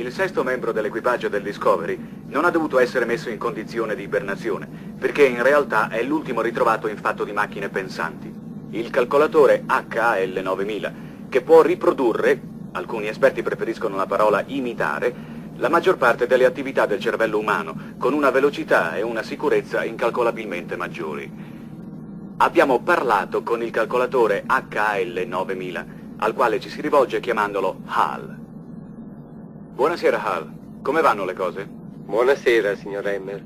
il sesto membro dell'equipaggio del Discovery non ha dovuto essere messo in condizione di ibernazione, perché in realtà è l'ultimo ritrovato in fatto di macchine pensanti. Il calcolatore HAL 9000, che può riprodurre, alcuni esperti preferiscono la parola imitare, la maggior parte delle attività del cervello umano, con una velocità e una sicurezza incalcolabilmente maggiori. Abbiamo parlato con il calcolatore HAL 9000, al quale ci si rivolge chiamandolo HAL. Buonasera, Hal. Come vanno le cose? Buonasera, signor Emmer.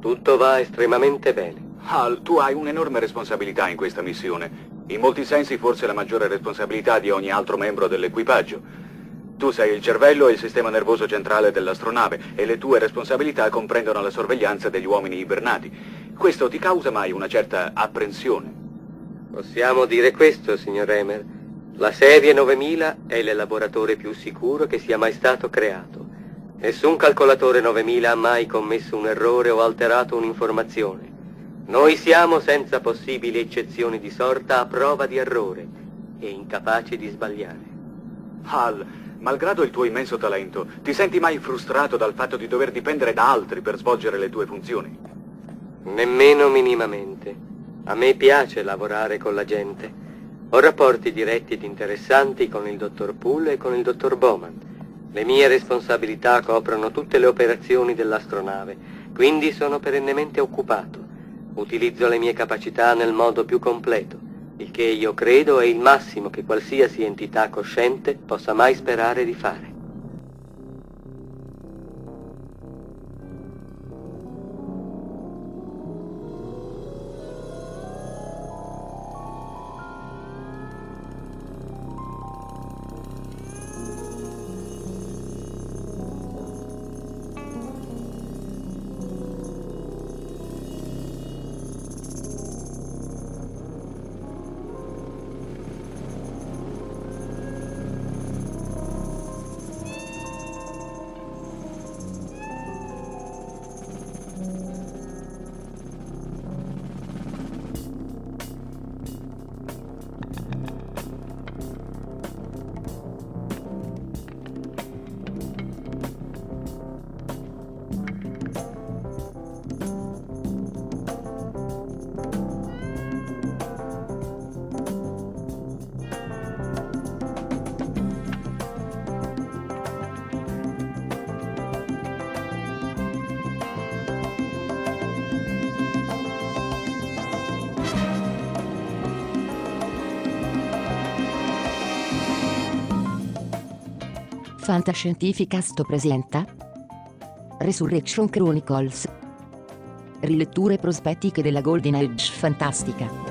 Tutto va estremamente bene. Hal, tu hai un'enorme responsabilità in questa missione. In molti sensi forse la maggiore responsabilità di ogni altro membro dell'equipaggio. Tu sei il cervello e il sistema nervoso centrale dell'astronave e le tue responsabilità comprendono la sorveglianza degli uomini ibernati. Questo ti causa mai una certa apprensione? Possiamo dire questo, signor Emmer. La serie 9000 è l'elaboratore più sicuro che sia mai stato creato. Nessun calcolatore 9000 ha mai commesso un errore o alterato un'informazione. Noi siamo, senza possibili eccezioni di sorta, a prova di errore e incapaci di sbagliare. Hal, malgrado il tuo immenso talento, ti senti mai frustrato dal fatto di dover dipendere da altri per svolgere le tue funzioni? Nemmeno minimamente. A me piace lavorare con la gente. Ho rapporti diretti ed interessanti con il dottor Poole e con il dottor Bowman. Le mie responsabilità coprono tutte le operazioni dell'astronave, quindi sono perennemente occupato. Utilizzo le mie capacità nel modo più completo, il che io credo è il massimo che qualsiasi entità cosciente possa mai sperare di fare. Fantascientificast presenta. Resurrection Chronicles. Riletture prospettiche della Golden Age fantastica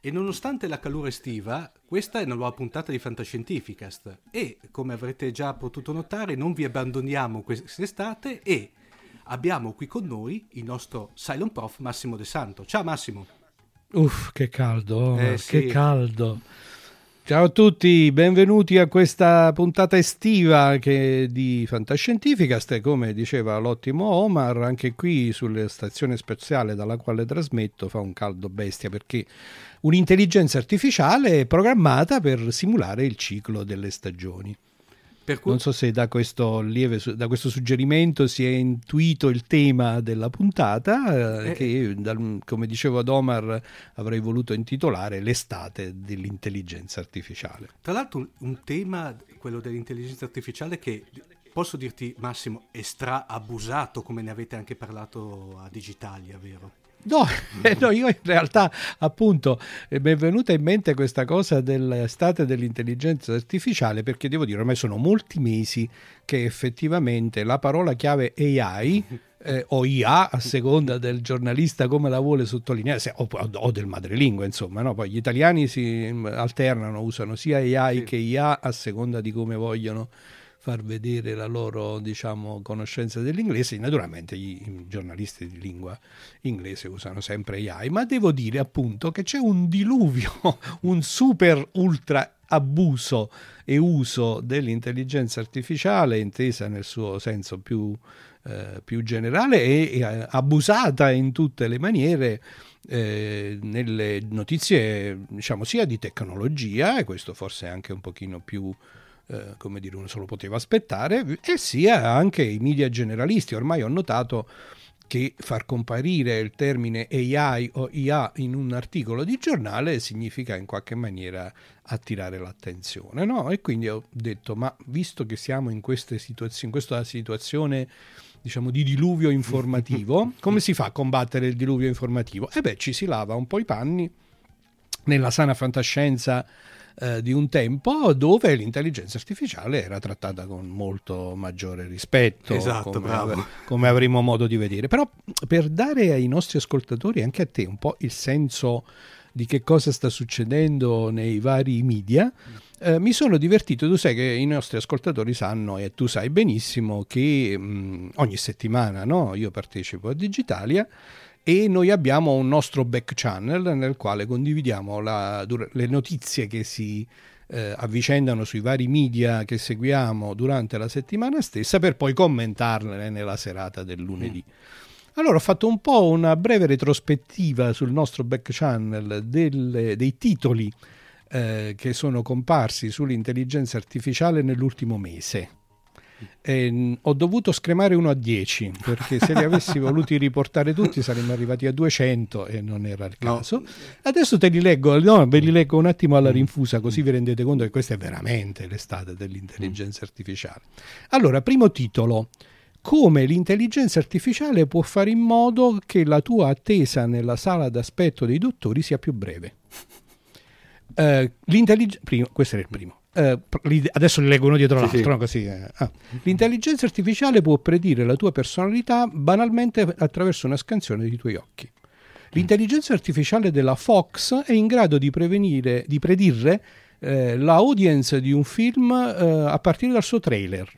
E nonostante la calura estiva, questa è una nuova puntata di Fantascientificast e, come avrete già potuto notare, non vi abbandoniamo quest'estate e abbiamo qui con noi il nostro Silent Prof Massimo De Santo. Ciao Massimo! Uff, che caldo, eh, sì. che caldo! Ciao a tutti, benvenuti a questa puntata estiva di Fantascientificast, come diceva l'ottimo Omar, anche qui sulla stazione spaziale dalla quale trasmetto fa un caldo bestia perché un'intelligenza artificiale programmata per simulare il ciclo delle stagioni. Cui... Non so se da questo, lieve, da questo suggerimento si è intuito il tema della puntata, eh, eh. che dal, come dicevo ad Omar avrei voluto intitolare L'estate dell'intelligenza artificiale. Tra l'altro un tema, quello dell'intelligenza artificiale, che posso dirti Massimo è stra abusato come ne avete anche parlato a Digitalia, vero? No, eh, no, io in realtà appunto eh, mi è venuta in mente questa cosa dell'estate dell'intelligenza artificiale perché devo dire ormai sono molti mesi che effettivamente la parola chiave AI eh, o IA a seconda del giornalista come la vuole sottolineare o, o del madrelingua insomma no? poi gli italiani si alternano usano sia AI sì. che IA a seconda di come vogliono far vedere la loro diciamo, conoscenza dell'inglese. Naturalmente i, giornalisti di lingua inglese usano sempre AI, ma devo dire appunto che c'è un diluvio, un super ultra abuso e uso dell'intelligenza artificiale intesa nel suo senso più, eh, più generale e, e, abusata in tutte le maniere eh, nelle notizie diciamo sia di tecnologia e questo forse è anche un pochino più eh, come dire, uno se lo poteva aspettare, e sia anche i media generalisti. Ormai ho notato che far comparire il termine AI o IA in un articolo di giornale significa in qualche maniera attirare l'attenzione, no? E quindi ho detto, ma visto che siamo in, situazio- in questa situazione diciamo di diluvio informativo, come si fa a combattere il diluvio informativo? E beh, ci si lava un po' i panni nella sana fantascienza eh, di un tempo dove l'intelligenza artificiale era trattata con molto maggiore rispetto, esatto, come, av- come, avremo modo di vedere. Però per dare ai nostri ascoltatori, anche a te, un po' il senso di che cosa sta succedendo nei vari media, eh, mi sono divertito. Tu sai che i nostri ascoltatori sanno, e tu sai benissimo, che mh, ogni settimana no, io partecipo a Digitalia e noi abbiamo un nostro back channel nel quale condividiamo la, le notizie che si eh, avvicendano sui vari media che seguiamo durante la settimana stessa per poi commentarle nella serata del lunedì. Mm. Allora ho fatto un po' una breve retrospettiva sul nostro back channel delle, dei titoli eh, che sono comparsi sull'intelligenza artificiale nell'ultimo mese. E, ho dovuto scremare uno a 10 perché se li avessi voluti riportare tutti saremmo arrivati a 200 e non era il caso. No. Adesso te li leggo, no, ve li leggo un attimo alla mm. rinfusa così vi rendete conto che questa è veramente l'estate dell'intelligenza artificiale. Allora, primo titolo. Come l'intelligenza artificiale può fare in modo che la tua attesa nella sala d'aspetto dei dottori sia più breve? Uh, primo, questo era il primo eh, adesso li leggo uno dietro sì, l'altro, sì. così. Eh. Ah. L'intelligenza artificiale può predire la tua personalità banalmente attraverso una scansione dei tuoi occhi. L'intelligenza artificiale della Fox è in grado di, prevenire, di predire eh, l'audience di un film eh, a partire dal suo trailer.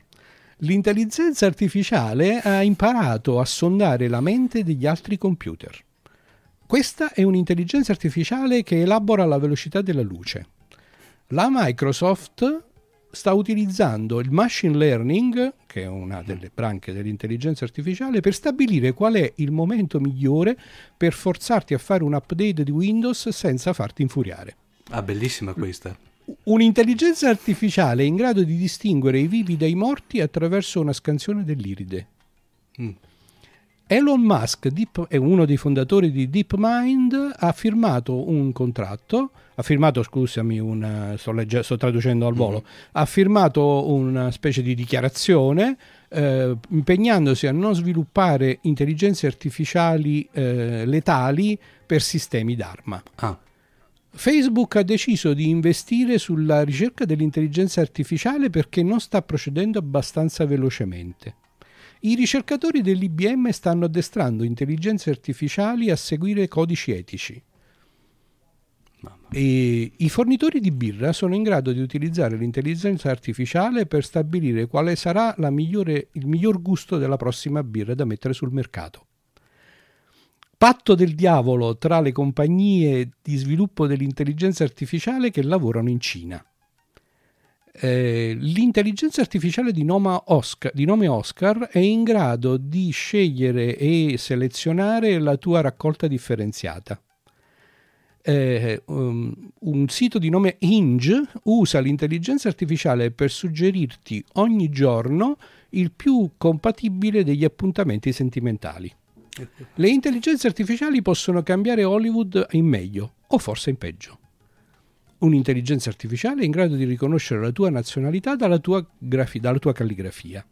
L'intelligenza artificiale ha imparato a sondare la mente degli altri computer. Questa è un'intelligenza artificiale che elabora la velocità della luce. La Microsoft sta utilizzando il machine learning, che è una delle branche dell'intelligenza artificiale, per stabilire qual è il momento migliore per forzarti a fare un update di Windows senza farti infuriare. Ah, bellissima questa. Un'intelligenza artificiale in grado di distinguere i vivi dai morti attraverso una scansione dell'iride. Mm. Elon Musk, Deep, è uno dei fondatori di DeepMind, ha firmato un contratto, ha firmato, scusami, una, sto, legge, sto, traducendo al volo, mm-hmm. ha firmato una specie di dichiarazione eh, impegnandosi a non sviluppare intelligenze artificiali eh, letali per sistemi d'arma. Ah. Facebook ha deciso di investire sulla ricerca dell'intelligenza artificiale perché non sta procedendo abbastanza velocemente. I ricercatori dell'IBM stanno addestrando intelligenze artificiali a seguire codici etici. E I fornitori di birra sono in grado di utilizzare l'intelligenza artificiale per stabilire quale sarà migliore, il miglior gusto della prossima birra da mettere sul mercato. Patto del diavolo tra le compagnie di sviluppo dell'intelligenza artificiale che lavorano in Cina. Eh, l'intelligenza artificiale di nome, Oscar, di nome Oscar è in grado di scegliere e selezionare la tua raccolta differenziata. eh, um, un sito di nome Hinge usa l'intelligenza artificiale per suggerirti ogni giorno il più compatibile degli appuntamenti sentimentali. Le intelligenze artificiali possono cambiare Hollywood in meglio o forse in peggio. Un'intelligenza artificiale in grado di riconoscere la tua nazionalità dalla tua, grafi- dalla tua calligrafia.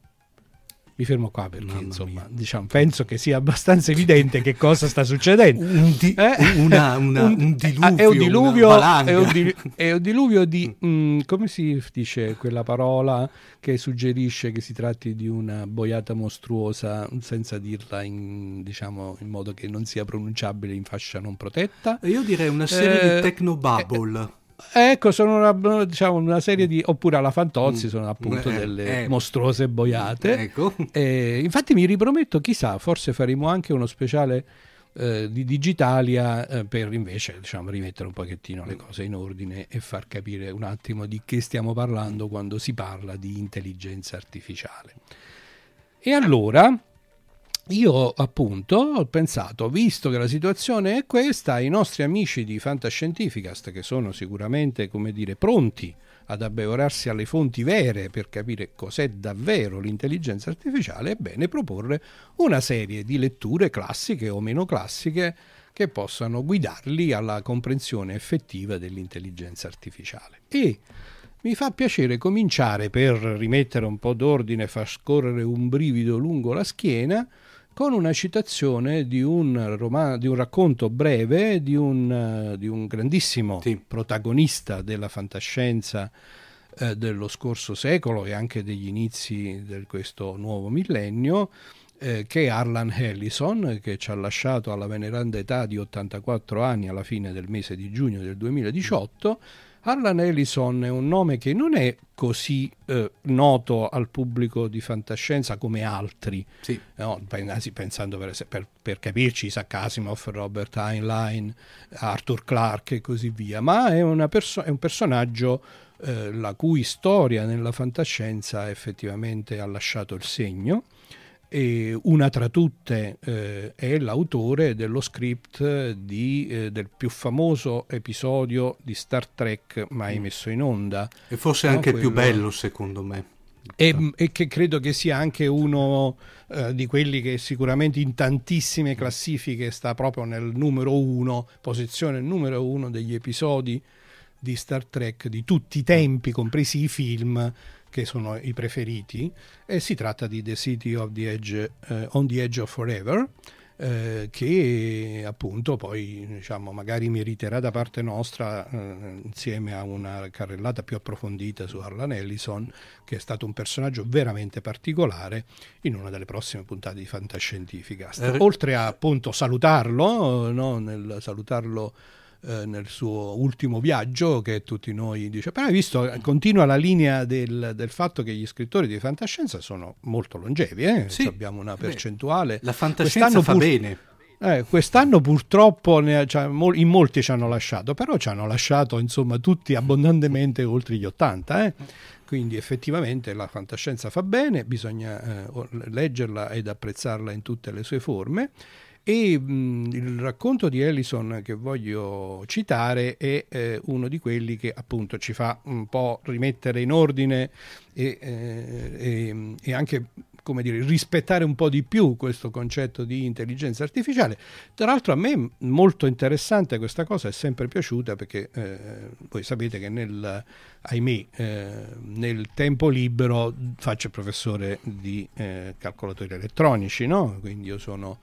Mi fermo qua perché Mamma insomma diciamo, penso che sia abbastanza evidente che cosa sta succedendo. Un, di, eh? una, una, un, un, diluvio è un diluvio è un, di, è un diluvio di mh, mm, come si dice quella parola che suggerisce che si tratti di una boiata mostruosa senza dirla in, diciamo, in modo che non sia pronunciabile in fascia non protetta? Io direi una serie eh, di technobubble. eh, Ecco, sono una, diciamo, una, serie di... oppure alla Fantozzi mm. sono appunto eh, delle eh, mostruose boiate. Ecco. E, infatti mi riprometto, chissà, forse faremo anche uno speciale eh, di Digitalia eh, per invece diciamo, rimettere un pochettino le cose in ordine e far capire un attimo di che stiamo parlando quando si parla di intelligenza artificiale. E allora io appunto ho pensato, visto che la situazione è questa, i nostri amici di Fantascientificast, che sono sicuramente, come dire, pronti ad abbeverarsi alle fonti vere per capire cos'è davvero l'intelligenza artificiale, è bene proporre una serie di letture classiche o meno classiche che possano guidarli alla comprensione effettiva dell'intelligenza artificiale. E mi fa piacere cominciare per rimettere un po' d'ordine e far scorrere un brivido lungo la schiena con una citazione di un, roman- di un racconto breve di un, di un grandissimo sì. protagonista della fantascienza uh, dello scorso secolo e anche degli inizi di questo nuovo millennio, eh, che è Arlan Ellison, che ci ha lasciato alla veneranda età di 84 anni alla fine del mese di giugno del 2018. Mm Harlan Ellison è un nome che non è così eh, noto al pubblico di fantascienza come altri, sì. no? pensando per, per, per, capirci Isaac Asimov, Robert Heinlein, Arthur Clarke e così via, ma è, perso- è un personaggio eh, la cui storia nella fantascienza effettivamente ha lasciato il segno e una tra tutte eh, è l'autore dello script di, eh, del più famoso episodio di Star Trek mai mm. messo in onda. E forse no? anche il più bello secondo me. E, e, che credo che sia anche uno eh, di quelli che sicuramente in tantissime classifiche sta proprio nel numero uno, posizione numero uno degli episodi di Star Trek di tutti i tempi, compresi i film che sono i preferiti, e si tratta di The City of the Edge, eh, on the Edge of Forever, eh, che appunto poi diciamo, magari meriterà da parte nostra, eh, insieme a una carrellata più approfondita su Harlan Ellison, che è stato un personaggio veramente particolare, in una delle prossime puntate di Fantascientifica. Eh, Oltre a appunto salutarlo, no, nel salutarlo eh, nel suo ultimo viaggio che tutti noi dice però hai visto continua la linea del, del, fatto che gli scrittori di fantascienza sono molto longevi eh? sì. abbiamo una percentuale la fantascienza fa pur... bene eh, quest'anno purtroppo ne, cioè, in molti ci hanno lasciato, però ci hanno lasciato insomma tutti abbondantemente oltre gli 80. Eh? Quindi effettivamente la fantascienza fa bene, bisogna eh, leggerla ed apprezzarla in tutte le sue forme. E mh, il racconto di Ellison che voglio citare è eh, uno di quelli che appunto ci fa un po' rimettere in ordine e, eh, e, e anche come dire, rispettare un po' di più questo concetto di intelligenza artificiale. Tra l'altro a me molto interessante questa cosa è sempre piaciuta perché eh, voi sapete che nel, ahimè, eh, nel tempo libero faccio professore di eh, calcolatori elettronici, no? quindi io sono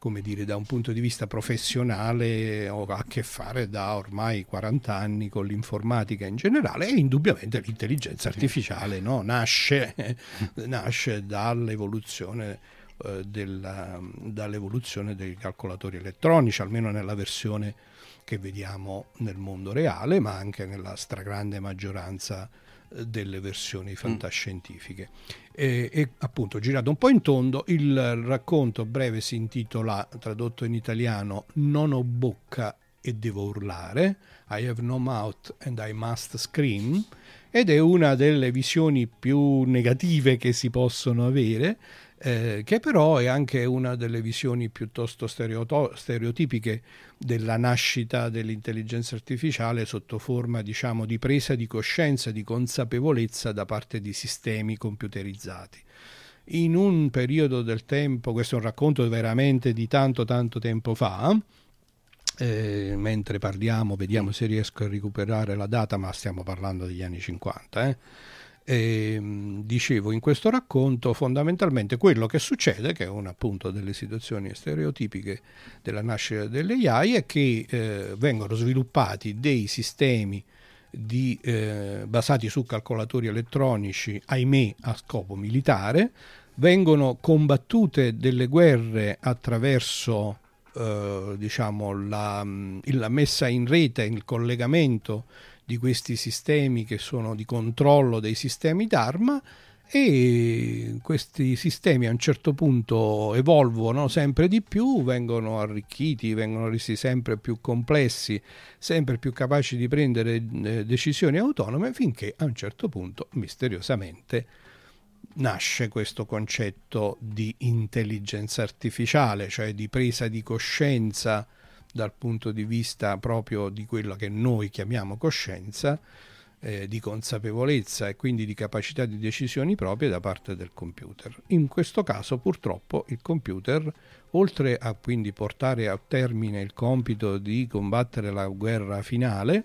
come dire, da un punto di vista professionale ho a che fare da ormai 40 anni con l'informatica in generale e indubbiamente l'intelligenza artificiale no? nasce, nasce dall'evoluzione eh, della, dall'evoluzione dei calcolatori elettronici, almeno nella versione che vediamo nel mondo reale, ma anche nella stragrande maggioranza delle versioni mm. fantascientifiche. Mm. E, e, appunto girato un po' in tondo, il racconto breve si intitola, tradotto in italiano, Non ho bocca e devo urlare, I have no mouth and I must scream, ed è una delle visioni più negative che si possono avere eh, che però è anche una delle visioni piuttosto stereoto- stereotipiche della nascita dell'intelligenza artificiale sotto forma diciamo, di presa di coscienza, di consapevolezza da parte di sistemi computerizzati. In un periodo del tempo, questo è un racconto veramente di tanto tanto tempo fa, eh, mentre parliamo, vediamo se riesco a recuperare la data, ma stiamo parlando degli anni 50. Eh e, ehm, dicevo in questo racconto fondamentalmente quello che succede, che è una appunto delle situazioni stereotipiche della nascita delle AI, è che eh, vengono sviluppati dei sistemi di, eh, basati su calcolatori elettronici, ahimè a scopo militare, vengono combattute delle guerre attraverso eh, diciamo, la, la messa in rete, il collegamento di questi sistemi che sono di controllo dei sistemi d'arma e questi sistemi a un certo punto evolvono sempre di più, vengono arricchiti, vengono resi sempre più complessi, sempre più capaci di prendere eh, decisioni autonome finché a un certo punto misteriosamente nasce questo concetto di intelligenza artificiale, cioè di presa di coscienza dal punto di vista proprio di quello che noi chiamiamo coscienza, eh, di consapevolezza e quindi di capacità di decisioni proprie da parte del computer. In questo caso purtroppo il computer, oltre a quindi portare a termine il compito di combattere la guerra finale,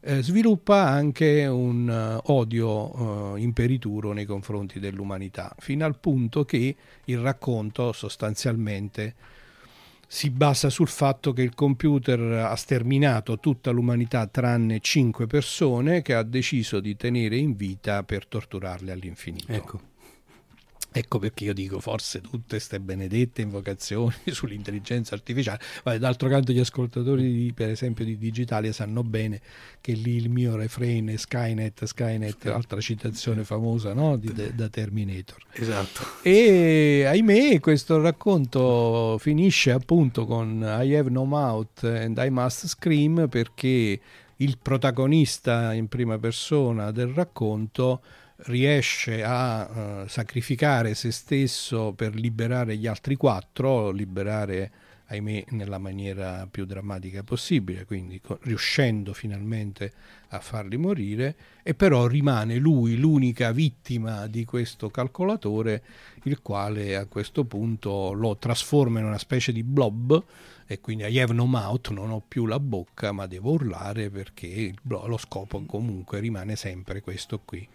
eh, sviluppa anche un uh, odio uh, imperituro nei confronti dell'umanità, fino al punto che il racconto sostanzialmente si basa sul fatto che il computer ha sterminato tutta l'umanità tranne cinque persone che ha deciso di tenere in vita per torturarle all'infinito. Ecco. Ecco perché io dico forse tutte queste benedette invocazioni sull'intelligenza artificiale. Vabbè, d'altro canto gli ascoltatori di, per esempio di Digitalia sanno bene che lì il mio refrain è Skynet, Skynet, altra citazione famosa no? di, da Terminator. Esatto. E ahimè questo racconto finisce appunto con I have no mouth and I must scream perché il protagonista in prima persona del racconto riesce a uh, sacrificare se stesso per liberare gli altri quattro, liberare ahimè nella maniera più drammatica possibile, quindi co- riuscendo finalmente a farli morire, e però rimane lui l'unica vittima di questo calcolatore, il quale a questo punto lo trasforma in una specie di blob e quindi I have no mouth, non ho più la bocca, ma devo urlare perché lo scopo comunque rimane sempre questo qui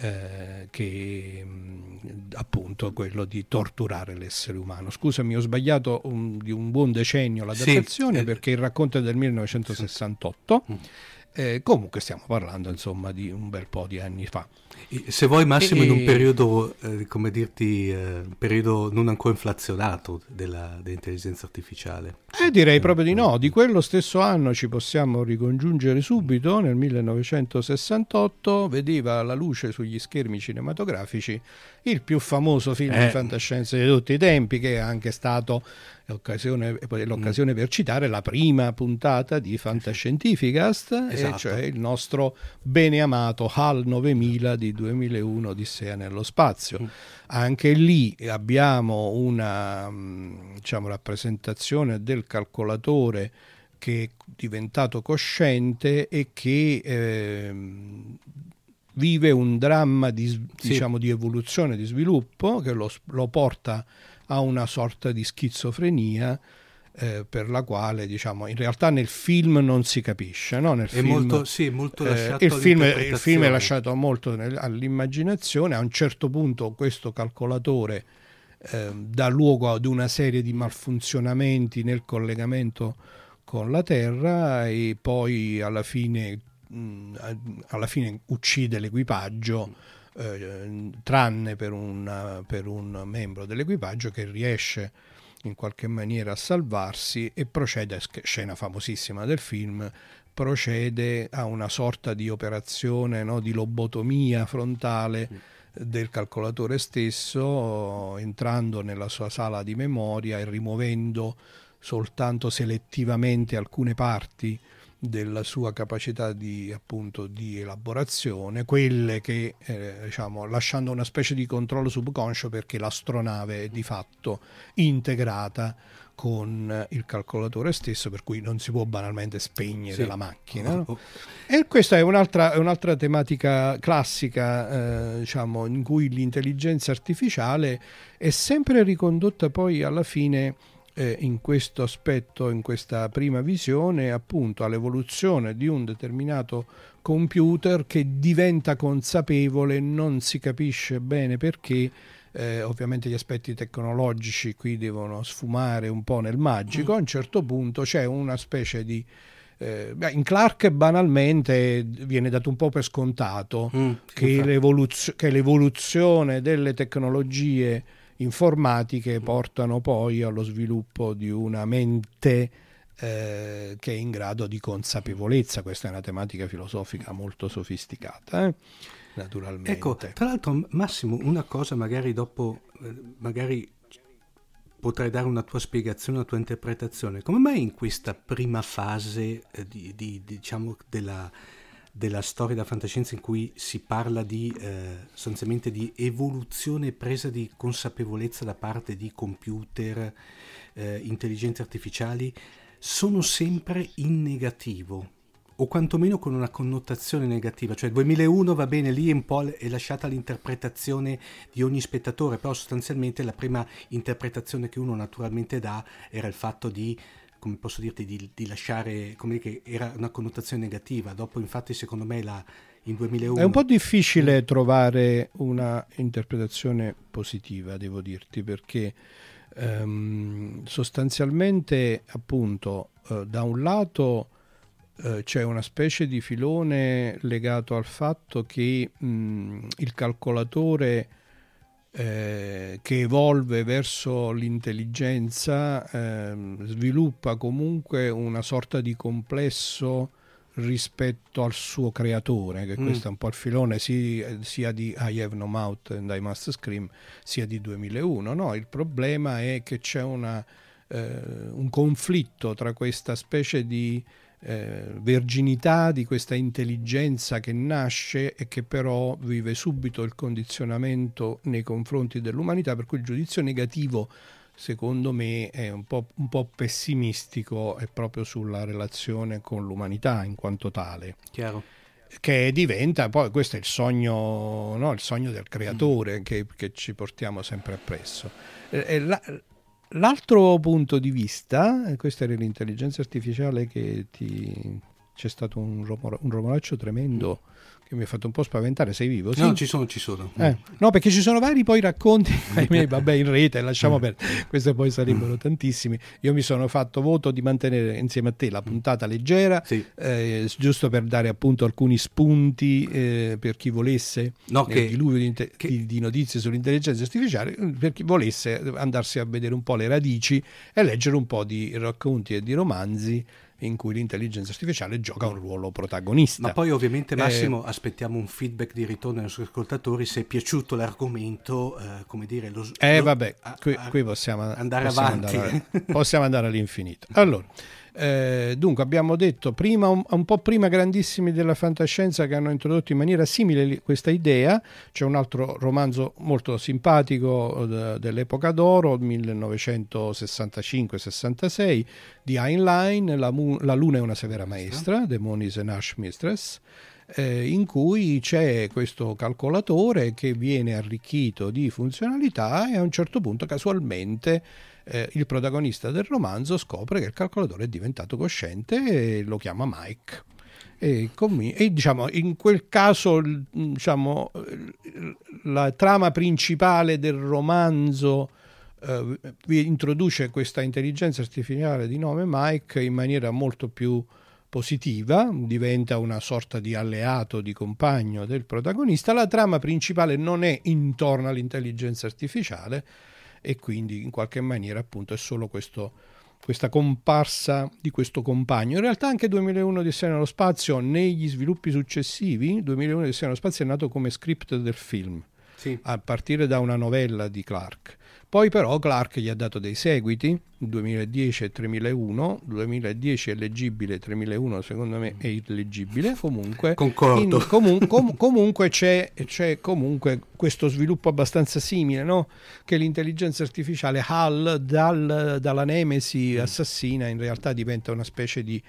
eh, che mh, appunto quello di torturare l'essere umano. Scusami, ho sbagliato un, di un buon decennio la datazione sì, eh, perché il racconto è del 1968. Sì. Mm. Eh, comunque stiamo parlando insomma di un bel po' di anni fa. Se vuoi Massimo e, in un periodo, eh, come dirti, eh, un periodo non ancora inflazionato della, dell'intelligenza artificiale. Eh, direi proprio di no, di quello stesso anno ci possiamo ricongiungere subito, nel 1968 vedeva la luce sugli schermi cinematografici il più famoso film eh. di fantascienza di tutti i tempi che è anche stato l'occasione, l'occasione mm. per citare la prima puntata di Fantascientificast, esatto. cioè il nostro bene amato HAL 9000 di 2001 Odissea nello spazio. Mm. Anche lì abbiamo una mm, diciamo, rappresentazione del calcolatore che è diventato cosciente e che eh, vive un dramma di, diciamo, sì. di evoluzione, di sviluppo che lo, lo porta a una sorta di schizofrenia eh, per la quale diciamo in realtà nel film non si capisce no? nel è film, molto, sì, molto eh, il, film, il, film, è lasciato molto all'immaginazione. A un certo punto questo calcolatore eh, dà luogo ad una serie di malfunzionamenti nel collegamento con la Terra e poi alla fine, mh, alla fine uccide l'equipaggio eh, tranne per, una, per un membro dell'equipaggio che riesce in qualche maniera a salvarsi e procede, scena famosissima del film, procede a una sorta di operazione no, di lobotomia frontale del calcolatore stesso, entrando nella sua sala di memoria e rimuovendo soltanto selettivamente alcune parti della sua capacità di, appunto, di elaborazione, quelle che eh, diciamo, lasciando una specie di controllo subconscio perché l'astronave è di fatto integrata con il calcolatore stesso, per cui non si può banalmente spegnere sì. la macchina. No? E questa è un'altra, è un'altra tematica classica, eh, diciamo, in cui l'intelligenza artificiale è sempre ricondotta poi alla fine eh, in questo aspetto, in questa prima visione, appunto all'evoluzione di un determinato computer che diventa consapevole, non si capisce bene perché. Eh, ovviamente gli aspetti tecnologici qui devono sfumare un po' nel magico, a un certo punto c'è una specie di... Eh, in Clark banalmente viene dato un po' per scontato mm, che, l'evoluzio- che l'evoluzione delle tecnologie informatiche portano poi allo sviluppo di una mente eh, che è in grado di consapevolezza. Questa è una tematica filosofica molto sofisticata. Eh? Naturalmente. Ecco, tra l'altro Massimo, una cosa magari dopo, eh, magari potrai dare una tua spiegazione, una tua interpretazione. Come mai in questa prima fase eh, di, di, diciamo, della, della storia della fantascienza in cui si parla di eh, sostanzialmente di evoluzione e presa di consapevolezza da parte di computer, eh, intelligenze artificiali, sono sempre in negativo o quantomeno con una connotazione negativa, cioè 2001 va bene, lì un po' è lasciata l'interpretazione di ogni spettatore, però sostanzialmente la prima interpretazione che uno naturalmente dà era il fatto di come posso dirti, di, di lasciare, come dire, era una connotazione negativa. Dopo, infatti, secondo me, la, in 2001... È un po' difficile trovare una interpretazione positiva, devo dirti, perché um, sostanzialmente, appunto, uh, da un lato uh, c'è una specie di filone legato al fatto che mh, il calcolatore eh, che evolve verso l'intelligenza eh, sviluppa comunque una sorta di complesso rispetto al suo creatore, che mm. questo è un po' il filone sia, sia, di I Have No Mouth and I Must Scream, sia di 2001. No? Il problema è che c'è una, eh, un conflitto tra questa specie di eh, verginità di questa intelligenza che nasce e che però vive subito il condizionamento nei confronti dell'umanità, per cui il giudizio negativo secondo me è un po', un po pessimistico è proprio sulla relazione con l'umanità in quanto tale. Chiaro che diventa poi questo è il sogno, no? il sogno del creatore mm. che, che, ci portiamo sempre appresso. La, L'altro punto di vista, questa era l'intelligenza artificiale che ti, c'è stato un, romor- un romoraccio tremendo che mi ha fatto un po' spaventare. Sei vivo? Sì? No, ci sono, ci sono. Eh, no, perché ci sono vari poi racconti, ahimè, vabbè, in rete, lasciamo perdere, questi poi sarebbero tantissimi. Io mi sono fatto voto di mantenere insieme a te la puntata leggera, sì. eh, giusto per dare appunto alcuni spunti eh, per chi volesse, no, nel che, diluvio di, inter- che... di, notizie sull'intelligenza artificiale, per chi volesse andarsi a vedere un po' le radici e leggere un po' di racconti e di romanzi in cui l'intelligenza artificiale gioca un ruolo protagonista. Ma poi ovviamente eh, Massimo eh, aspettiamo un feedback di ritorno dai nostri ascoltatori se è piaciuto l'argomento, eh, come dire, lo, Eh vabbè, qui, qui possiamo andare possiamo avanti. Andare, possiamo andare all'infinito. Allora, eh, dunque abbiamo detto prima, un, un, po' prima grandissimi della fantascienza che hanno introdotto in maniera simile questa idea, c'è un altro romanzo molto simpatico uh, dell'epoca d'oro, 1965-66, di Heinlein, la, la, Luna è una severa maestra, The Moon is an Ash Mistress, eh, in cui c'è questo calcolatore che viene arricchito di funzionalità e a un certo punto casualmente eh, il protagonista del romanzo scopre che il calcolatore è diventato cosciente e lo chiama Mike. E, e diciamo, in quel caso diciamo, la trama principale del romanzo eh, introduce questa intelligenza artificiale di nome Mike in maniera molto più positiva, diventa una sorta di alleato, di compagno del protagonista. La trama principale non è intorno all'intelligenza artificiale, e quindi in qualche maniera appunto è solo questo, questa comparsa di questo compagno. In realtà anche 2001 di Odissea nello spazio, negli sviluppi successivi, 2001 di Odissea nello spazio è nato come script del film, sì. a partire da una novella di Clark. Poi però Clark gli ha dato dei seguiti, 2010 e 3001, 2010 è leggibile, 3001 secondo me è illeggibile, comunque, Concordo. In, comun, com, comunque c'è, c'è, comunque questo sviluppo abbastanza simile, no? che l'intelligenza artificiale HAL dal, dalla nemesi assassina in realtà diventa una specie di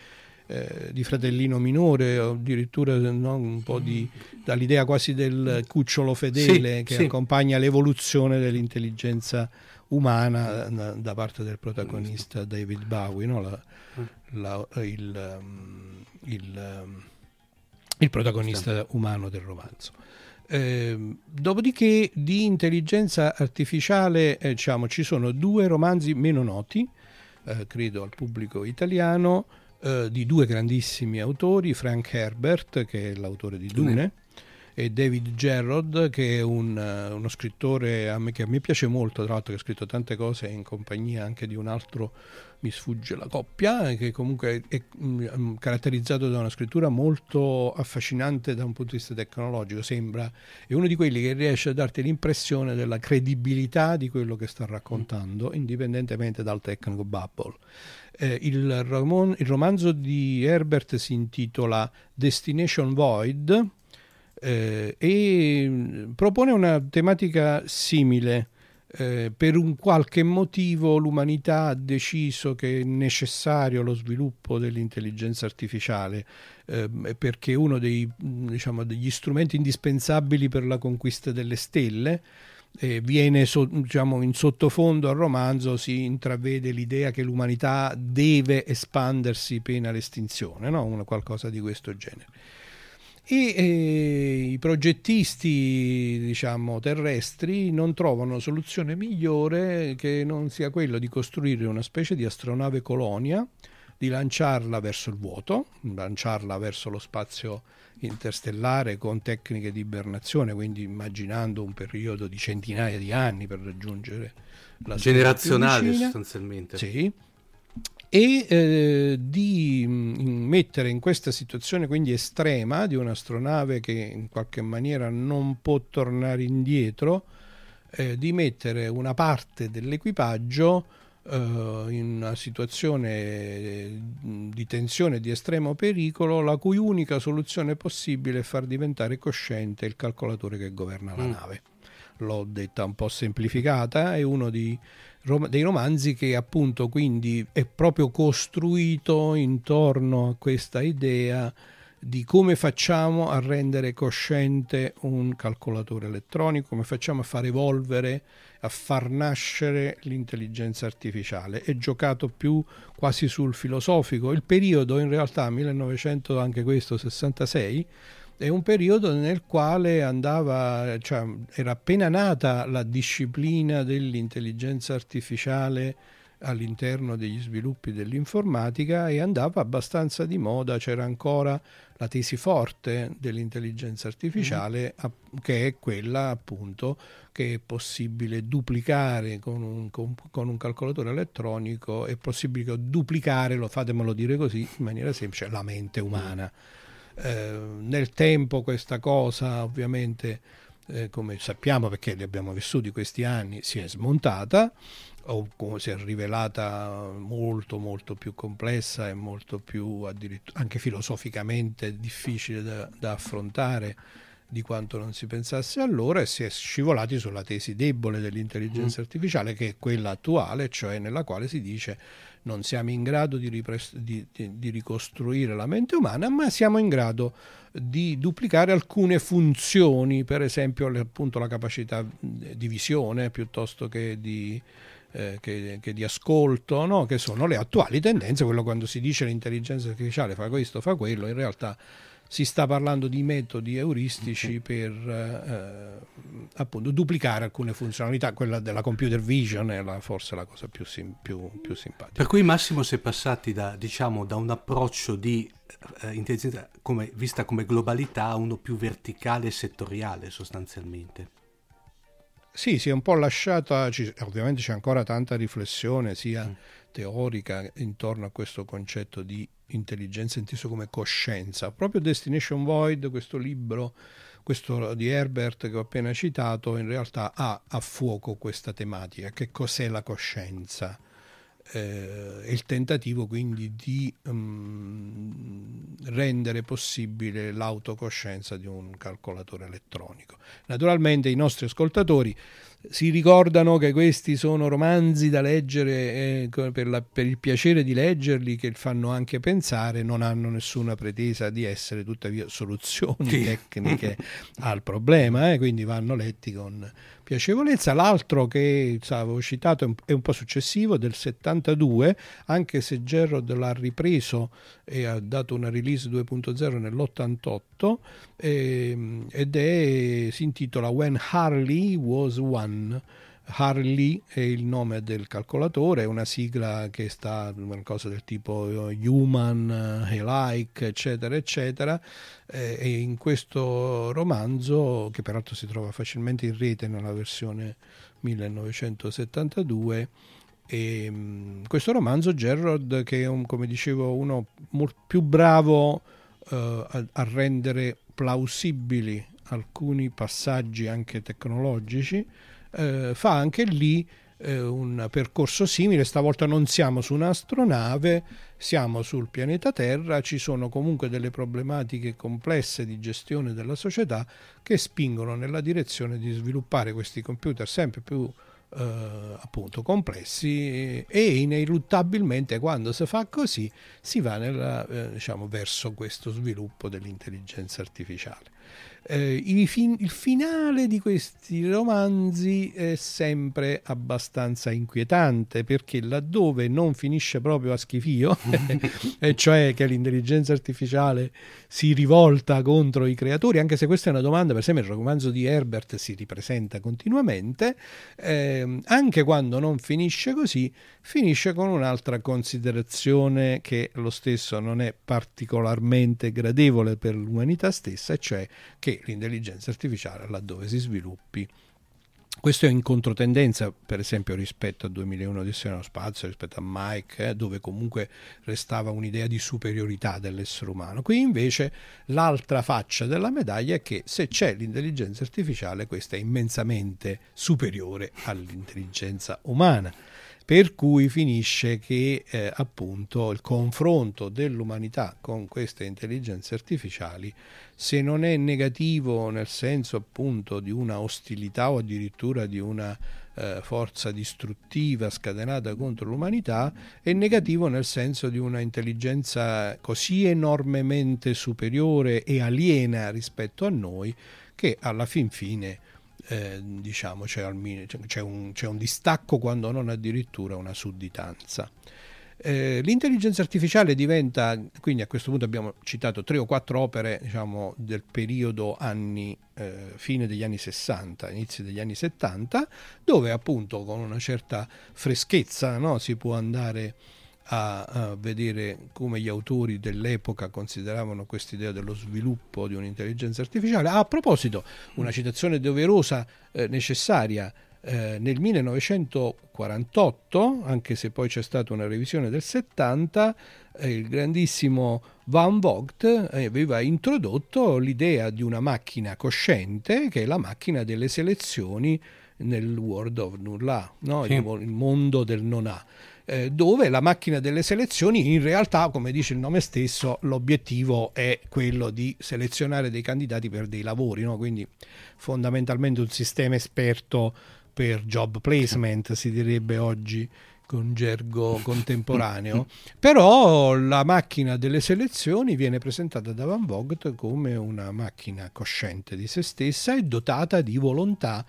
eh, di fratellino minore, o addirittura no, un po' di, dall'idea quasi del cucciolo fedele sì, che sì. accompagna l'evoluzione dell'intelligenza umana da, da parte del protagonista David Bowie, no? la, la, il, um, il, um, il, protagonista umano del romanzo. Eh, dopodiché di intelligenza artificiale eh, diciamo, ci sono due romanzi meno noti, eh, credo al pubblico italiano, eh, di due grandissimi autori, Frank Herbert, che è l'autore di Dune, e David Gerrod, che è un, uh, uno scrittore a me, che a me piace molto, tra l'altro che ha scritto tante cose in compagnia anche di un altro, mi sfugge la coppia, che comunque è, è um, caratterizzato da una scrittura molto affascinante da un punto di vista tecnologico, sembra, è uno di quelli che riesce a darti l'impressione della credibilità di quello che sta raccontando, indipendentemente dal technical bubble. Eh, il, rom- il, romanzo di Herbert si intitola Destination Void eh, e mm, propone una tematica simile. Eh, per un qualche motivo l'umanità ha deciso che è necessario lo sviluppo dell'intelligenza artificiale eh, perché uno dei, mm, diciamo, degli strumenti indispensabili per la conquista delle stelle eh, viene so, diciamo, in sottofondo al romanzo si intravede l'idea che l'umanità deve espandersi pena l'estinzione, no? Una, qualcosa di questo genere. E eh, i progettisti diciamo, terrestri non trovano soluzione migliore che non sia quello di costruire una specie di astronave colonia, di lanciarla verso il vuoto, lanciarla verso lo spazio interstellare con tecniche di ibernazione, quindi immaginando un periodo di centinaia di anni per raggiungere la generazionale sostanzialmente. Sì. E eh, di mh, mettere in questa situazione quindi estrema di un'astronave che in qualche maniera non può tornare indietro, eh, di mettere una parte dell'equipaggio in una situazione di tensione e di estremo pericolo, la cui unica soluzione possibile è far diventare cosciente il calcolatore che governa la mm. nave. L'ho detta un po' semplificata, è uno di, dei romanzi che appunto quindi è proprio costruito intorno a questa idea di come facciamo a rendere cosciente un calcolatore elettronico, come facciamo a far evolvere, a far nascere l'intelligenza artificiale. È giocato più quasi sul filosofico. Il periodo in realtà 1900 anche questo 66 è un periodo nel quale andava, cioè, era appena nata la disciplina dell'intelligenza artificiale all'interno degli sviluppi dell'informatica e andava abbastanza di moda, c'era ancora la tesi forte dell'intelligenza artificiale mm. che è quella appunto che è possibile duplicare con un, con, con un, calcolatore elettronico, è possibile duplicare, lo fatemelo dire così in maniera semplice, la mente umana. Eh, nel tempo questa cosa ovviamente eh, come sappiamo perché li abbiamo vissuti questi anni si è smontata o si è rivelata molto molto più complessa e molto più anche filosoficamente difficile da, da, affrontare di quanto non si pensasse allora e si è scivolati sulla tesi debole dell'intelligenza mm. artificiale che è quella attuale, cioè nella quale si dice non siamo in grado di, ripres- di, di, di ricostruire la mente umana, ma siamo in grado di duplicare alcune funzioni, per esempio appunto la capacità di visione piuttosto che di eh, che, che, di ascolto, no? che sono le attuali tendenze, quello quando si dice l'intelligenza artificiale fa questo, fa quello, in realtà si sta parlando di metodi euristici per eh, appunto duplicare alcune funzionalità, quella della computer vision è la, forse la cosa più, sim, più, più, simpatica. Per cui Massimo si è passati da, diciamo, da un approccio di eh, intelligenza come, vista come globalità a uno più verticale e settoriale sostanzialmente. Sì, si è un po' lasciata, ci, ovviamente c'è ancora tanta riflessione sia mm. teorica intorno a questo concetto di intelligenza inteso come coscienza. Proprio Destination Void, questo libro questo di Herbert che ho appena citato in realtà ha a fuoco questa tematica, che cos'è la coscienza? Eh, il tentativo quindi di um, rendere possibile l'autocoscienza di un calcolatore elettronico. Naturalmente i nostri ascoltatori si ricordano che questi sono romanzi da leggere eh, per, la, per, il piacere di leggerli, che fanno anche pensare, non hanno nessuna pretesa di essere tuttavia soluzioni sì. tecniche al problema, eh, quindi vanno letti con piacevolezza. L'altro che avevo citato è un po' successivo, del 72, anche se Gerrod l'ha ripreso e ha dato una release 2.0 nell'88 eh, ed è, si intitola When Harley Was One. Harley è il nome del calcolatore, è una sigla che sta una cosa del tipo eh, human, eh, like, eccetera, eccetera. Eh, e in questo romanzo, che peraltro si trova facilmente in rete nella versione 1972, e, um, questo romanzo Gerard, che è un, come dicevo uno più bravo uh, a, a rendere plausibili alcuni passaggi anche tecnologici, eh, fa anche lì eh, un percorso simile, stavolta non siamo su un'astronave, siamo sul pianeta Terra, ci sono comunque delle problematiche complesse di gestione della società che spingono nella direzione di sviluppare questi computer sempre più eh, appunto complessi e ineluttabilmente quando si fa così si va nella, eh, diciamo, verso questo sviluppo dell'intelligenza artificiale. Eh, il, fin- il, finale di questi romanzi è sempre abbastanza inquietante perché laddove non finisce proprio a schifio, e cioè che l'intelligenza artificiale si rivolta contro i creatori, anche se questa è una domanda, per esempio il romanzo di Herbert si ripresenta continuamente, eh, anche quando non finisce così, finisce con un'altra considerazione che lo stesso non è particolarmente gradevole per l'umanità stessa, e cioè che l'intelligenza artificiale laddove si sviluppi questo è in controtendenza, per esempio, rispetto a 2001 Odissea nello spazio, rispetto a Mike, eh, dove comunque restava un'idea di superiorità dell'essere umano. Qui invece l'altra faccia della medaglia è che se c'è l'intelligenza artificiale, questa è immensamente superiore all'intelligenza umana per cui finisce che eh, appunto il confronto dell'umanità con queste intelligenze artificiali, se non è negativo nel senso appunto di una ostilità o addirittura di una eh, forza distruttiva scatenata contro l'umanità, è negativo nel senso di una intelligenza così enormemente superiore e aliena rispetto a noi che alla fin fine eh, diciamo, c'è, almeno, c'è, un, c'è, un, distacco quando non addirittura una sudditanza. Eh, l'intelligenza artificiale diventa, quindi a questo punto abbiamo citato tre o quattro opere diciamo, del periodo anni, eh, fine degli anni 60, inizio degli anni 70, dove appunto con una certa freschezza no, si può andare a, a, vedere come gli autori dell'epoca consideravano questa idea dello sviluppo di un'intelligenza artificiale. Ah, a proposito, una citazione doverosa, eh, necessaria, eh, nel 1948, anche se poi c'è stata una revisione del 70, eh, il grandissimo Van Vogt eh, aveva introdotto l'idea di una macchina cosciente che è la macchina delle selezioni nel World of Nulla, no? sì. il, il mondo del non ha eh, dove la macchina delle selezioni in realtà, come dice il nome stesso, l'obiettivo è quello di selezionare dei candidati per dei lavori, no? quindi fondamentalmente un sistema esperto per job placement, si direbbe oggi con gergo contemporaneo, però la macchina delle selezioni viene presentata da Van Vogt come una macchina cosciente di se stessa e dotata di volontà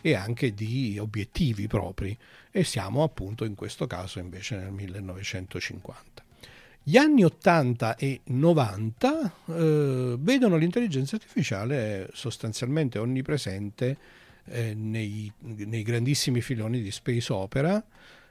e anche di obiettivi propri e siamo appunto in questo caso invece nel 1950. Gli anni 80 e 90 eh, vedono l'intelligenza artificiale sostanzialmente onnipresente eh, nei, nei, grandissimi filoni di space opera,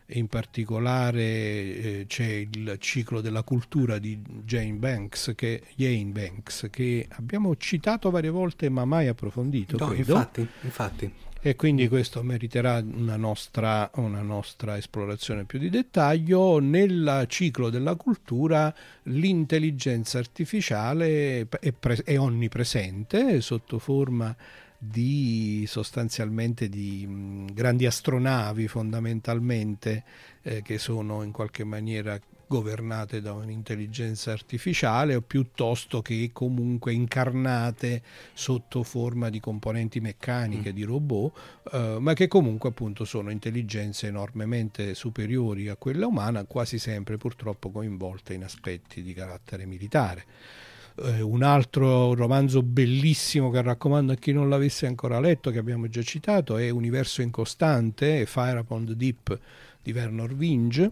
in particolare eh, c'è il ciclo della cultura di Jane Banks, che, Jane Banks, che abbiamo citato varie volte ma mai approfondito. No, infatti, infatti e quindi questo meriterà una nostra, una nostra esplorazione più di dettaglio. Nel ciclo della cultura l'intelligenza artificiale è, pre- è onnipresente sotto forma di sostanzialmente di grandi astronavi fondamentalmente eh, che sono in qualche maniera governate da un'intelligenza artificiale o piuttosto che comunque incarnate sotto forma di componenti meccaniche, mm. di robot, eh, ma che comunque appunto sono intelligenze enormemente superiori a quella umana, quasi sempre purtroppo coinvolte in aspetti di carattere militare. Eh, un altro romanzo bellissimo che raccomando a chi non l'avesse ancora letto, che abbiamo già citato, è Universo incostante, Fire Upon the Deep di Werner Winge,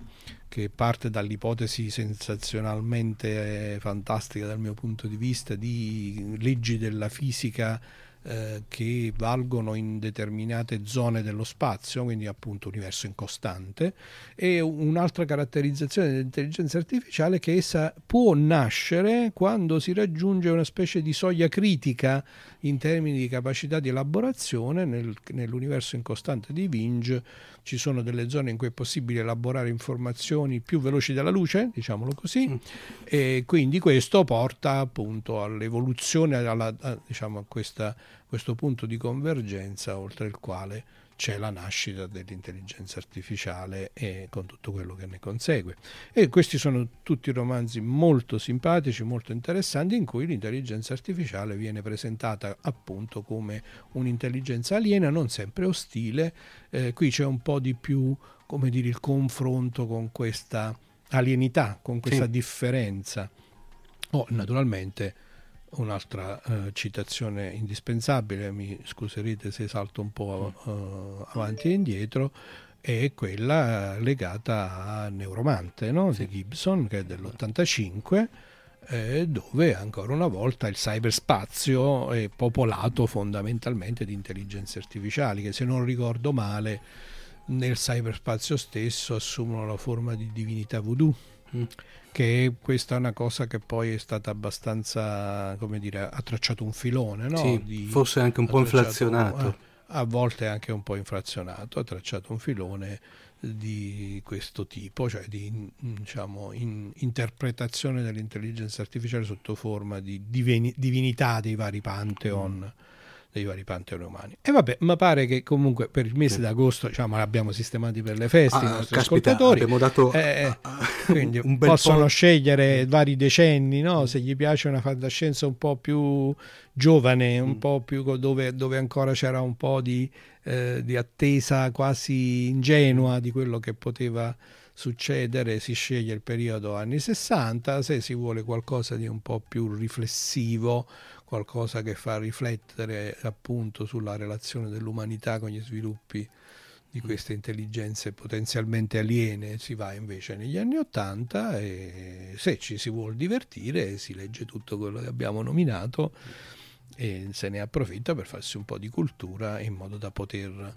che parte dall'ipotesi sensazionalmente eh, fantastica dal mio punto di vista di leggi della fisica eh, che valgono in determinate zone dello spazio, quindi appunto universo incostante, e un'altra caratterizzazione dell'intelligenza artificiale è che essa può nascere quando si raggiunge una specie di soglia critica in termini di capacità di elaborazione nel, nell'universo incostante di Vinge ci sono delle zone in cui è possibile elaborare informazioni più veloci della luce, diciamolo così, mm. e quindi questo porta appunto all'evoluzione, alla, a, diciamo, a questa, questo punto di convergenza oltre il quale c'è la nascita dell'intelligenza artificiale e con tutto quello che ne consegue. E questi sono tutti romanzi molto simpatici, molto interessanti, in cui l'intelligenza artificiale viene presentata appunto come un'intelligenza aliena, non sempre ostile. Eh, qui c'è un po' di più, come dire, il confronto con questa alienità, con questa sì. differenza. Oh, naturalmente Un'altra uh, citazione indispensabile, mi scuserete se salto un po' uh, avanti e indietro, è quella legata a Neuromante no? di Gibson, che è dell'85, eh, dove ancora una volta il cyberspazio è popolato fondamentalmente di intelligenze artificiali, che se non ricordo male nel cyberspazio stesso assumono la forma di divinità voodoo. Mm che questa è una cosa che poi è stata abbastanza, come dire, ha tracciato un filone, no? Sì, di, forse anche un po' inflazionato. Eh, a volte anche un po' inflazionato, ha tracciato un filone di questo tipo, cioè di diciamo, in, interpretazione dell'intelligenza artificiale sotto forma di divini, divinità dei vari pantheon. Mm dei vari pantheon umani. E vabbè, ma pare che comunque per il mese sì. d'agosto diciamo, l'abbiamo sistemati per le feste ah, i nostri caspita, ascoltatori. Abbiamo dato eh, quindi un possono scegliere vari decenni, no? se gli piace una fantascienza un po' più giovane, un mm. po' più dove, dove, ancora c'era un po' di, eh, di attesa quasi ingenua di quello che poteva succedere, si sceglie il periodo anni 60, se si vuole qualcosa di un po' più riflessivo, qualcosa che fa riflettere appunto sulla relazione dell'umanità con gli sviluppi di mm. queste intelligenze potenzialmente aliene si va invece negli anni Ottanta e se ci si vuole divertire si legge tutto quello che abbiamo nominato e se ne approfitta per farsi un po' di cultura in modo da poter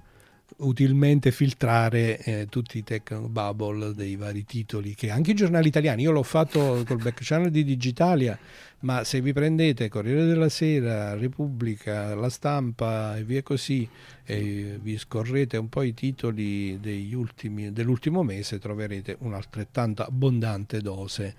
utilmente filtrare eh, tutti i techno bubble dei vari titoli che anche i giornali italiani io l'ho fatto col back channel di Digitalia ma se vi prendete Corriere della Sera, Repubblica, La Stampa e via così e vi scorrete un po' i titoli ultimi, dell'ultimo mese troverete un'altrettanto abbondante dose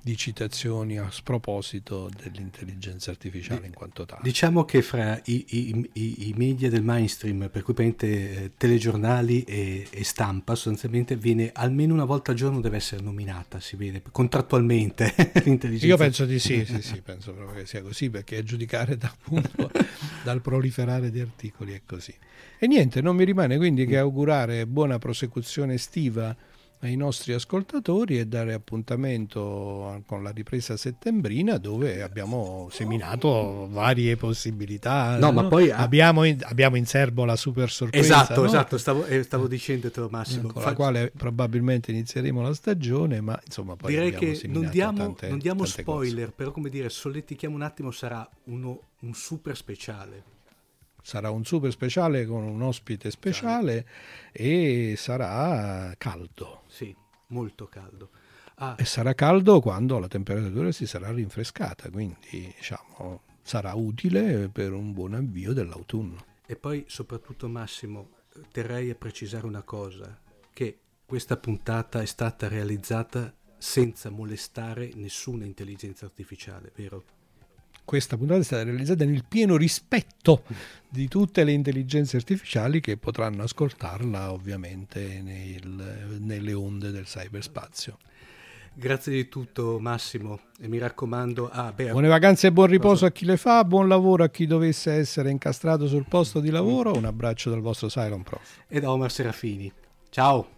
di citazioni a sproposito dell'intelligenza artificiale in quanto tale. Diciamo che fra i, i, i, i media del mainstream, per cui prende eh, telegiornali e, e, stampa, sostanzialmente viene almeno una volta al giorno deve essere nominata, si vede contrattualmente l'intelligenza. Io penso di sì, sì, sì, penso proprio che sia così, perché a giudicare da, appunto, dal proliferare di articoli è così. E niente, non mi rimane quindi che augurare buona prosecuzione estiva ai nostri ascoltatori e dare appuntamento con la ripresa settembrina dove abbiamo seminato varie possibilità. No, no? ma poi abbiamo in, abbiamo in, serbo la super sorpresa. Esatto, no? esatto, stavo, eh, stavo dicendo Massimo. Con la quale probabilmente inizieremo la stagione, ma insomma poi direi che non diamo, tante, non diamo spoiler, cose. però come dire, solletichiamo un attimo, sarà uno, un super speciale sarà un super speciale con un ospite speciale e sarà caldo. Sì, molto caldo. Ah. E sarà caldo quando la temperatura si sarà rinfrescata, quindi diciamo, sarà utile per un buon avvio dell'autunno. E poi soprattutto Massimo, terrei a precisare una cosa, che questa puntata è stata realizzata senza molestare nessuna intelligenza artificiale, vero? Questa puntata è stata realizzata nel pieno rispetto di tutte le intelligenze artificiali che potranno ascoltarla ovviamente nel, nelle onde del cyberspazio. Grazie di tutto Massimo e mi raccomando... Ah, beh, Buone vacanze e buon riposo a chi le fa, buon lavoro a chi dovesse essere incastrato sul posto di lavoro, un abbraccio dal vostro Cylon Prof. E da Omar Serafini. Ciao!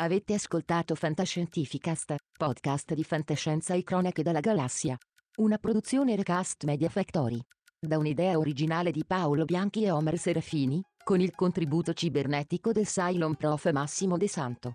Avete ascoltato Fantascientificast, podcast di fantascienza e cronache dalla galassia. Una produzione Recast Media Factory. Da un'idea originale di Paolo Bianchi e Omer Serafini, con il contributo cibernetico del Cylon Prof Massimo De Santo.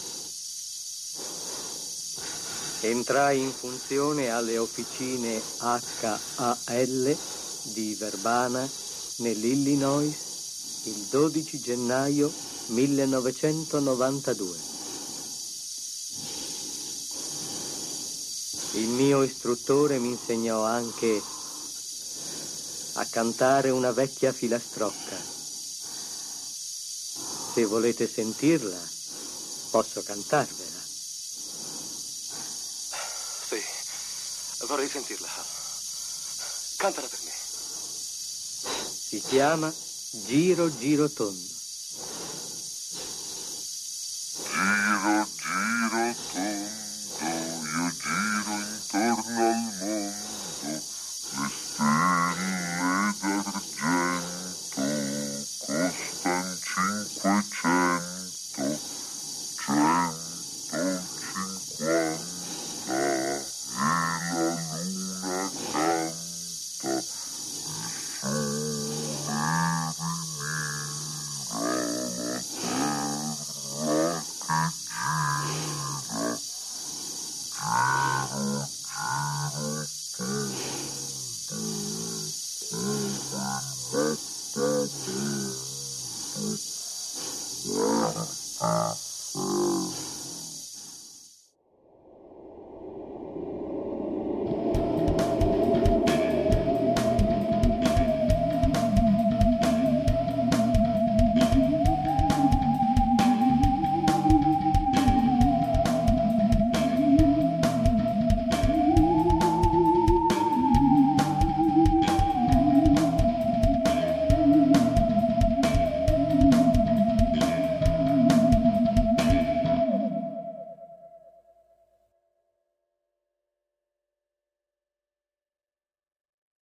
Entrai in funzione alle officine HAL di Verbana, nell'Illinois, il 12 gennaio 1992. Il mio istruttore mi insegnò anche a cantare una vecchia filastrocca. Se volete sentirla, posso cantarvela. Sì, vorrei sentirla. Cantala per me. Si chiama Giro Giro Tondo.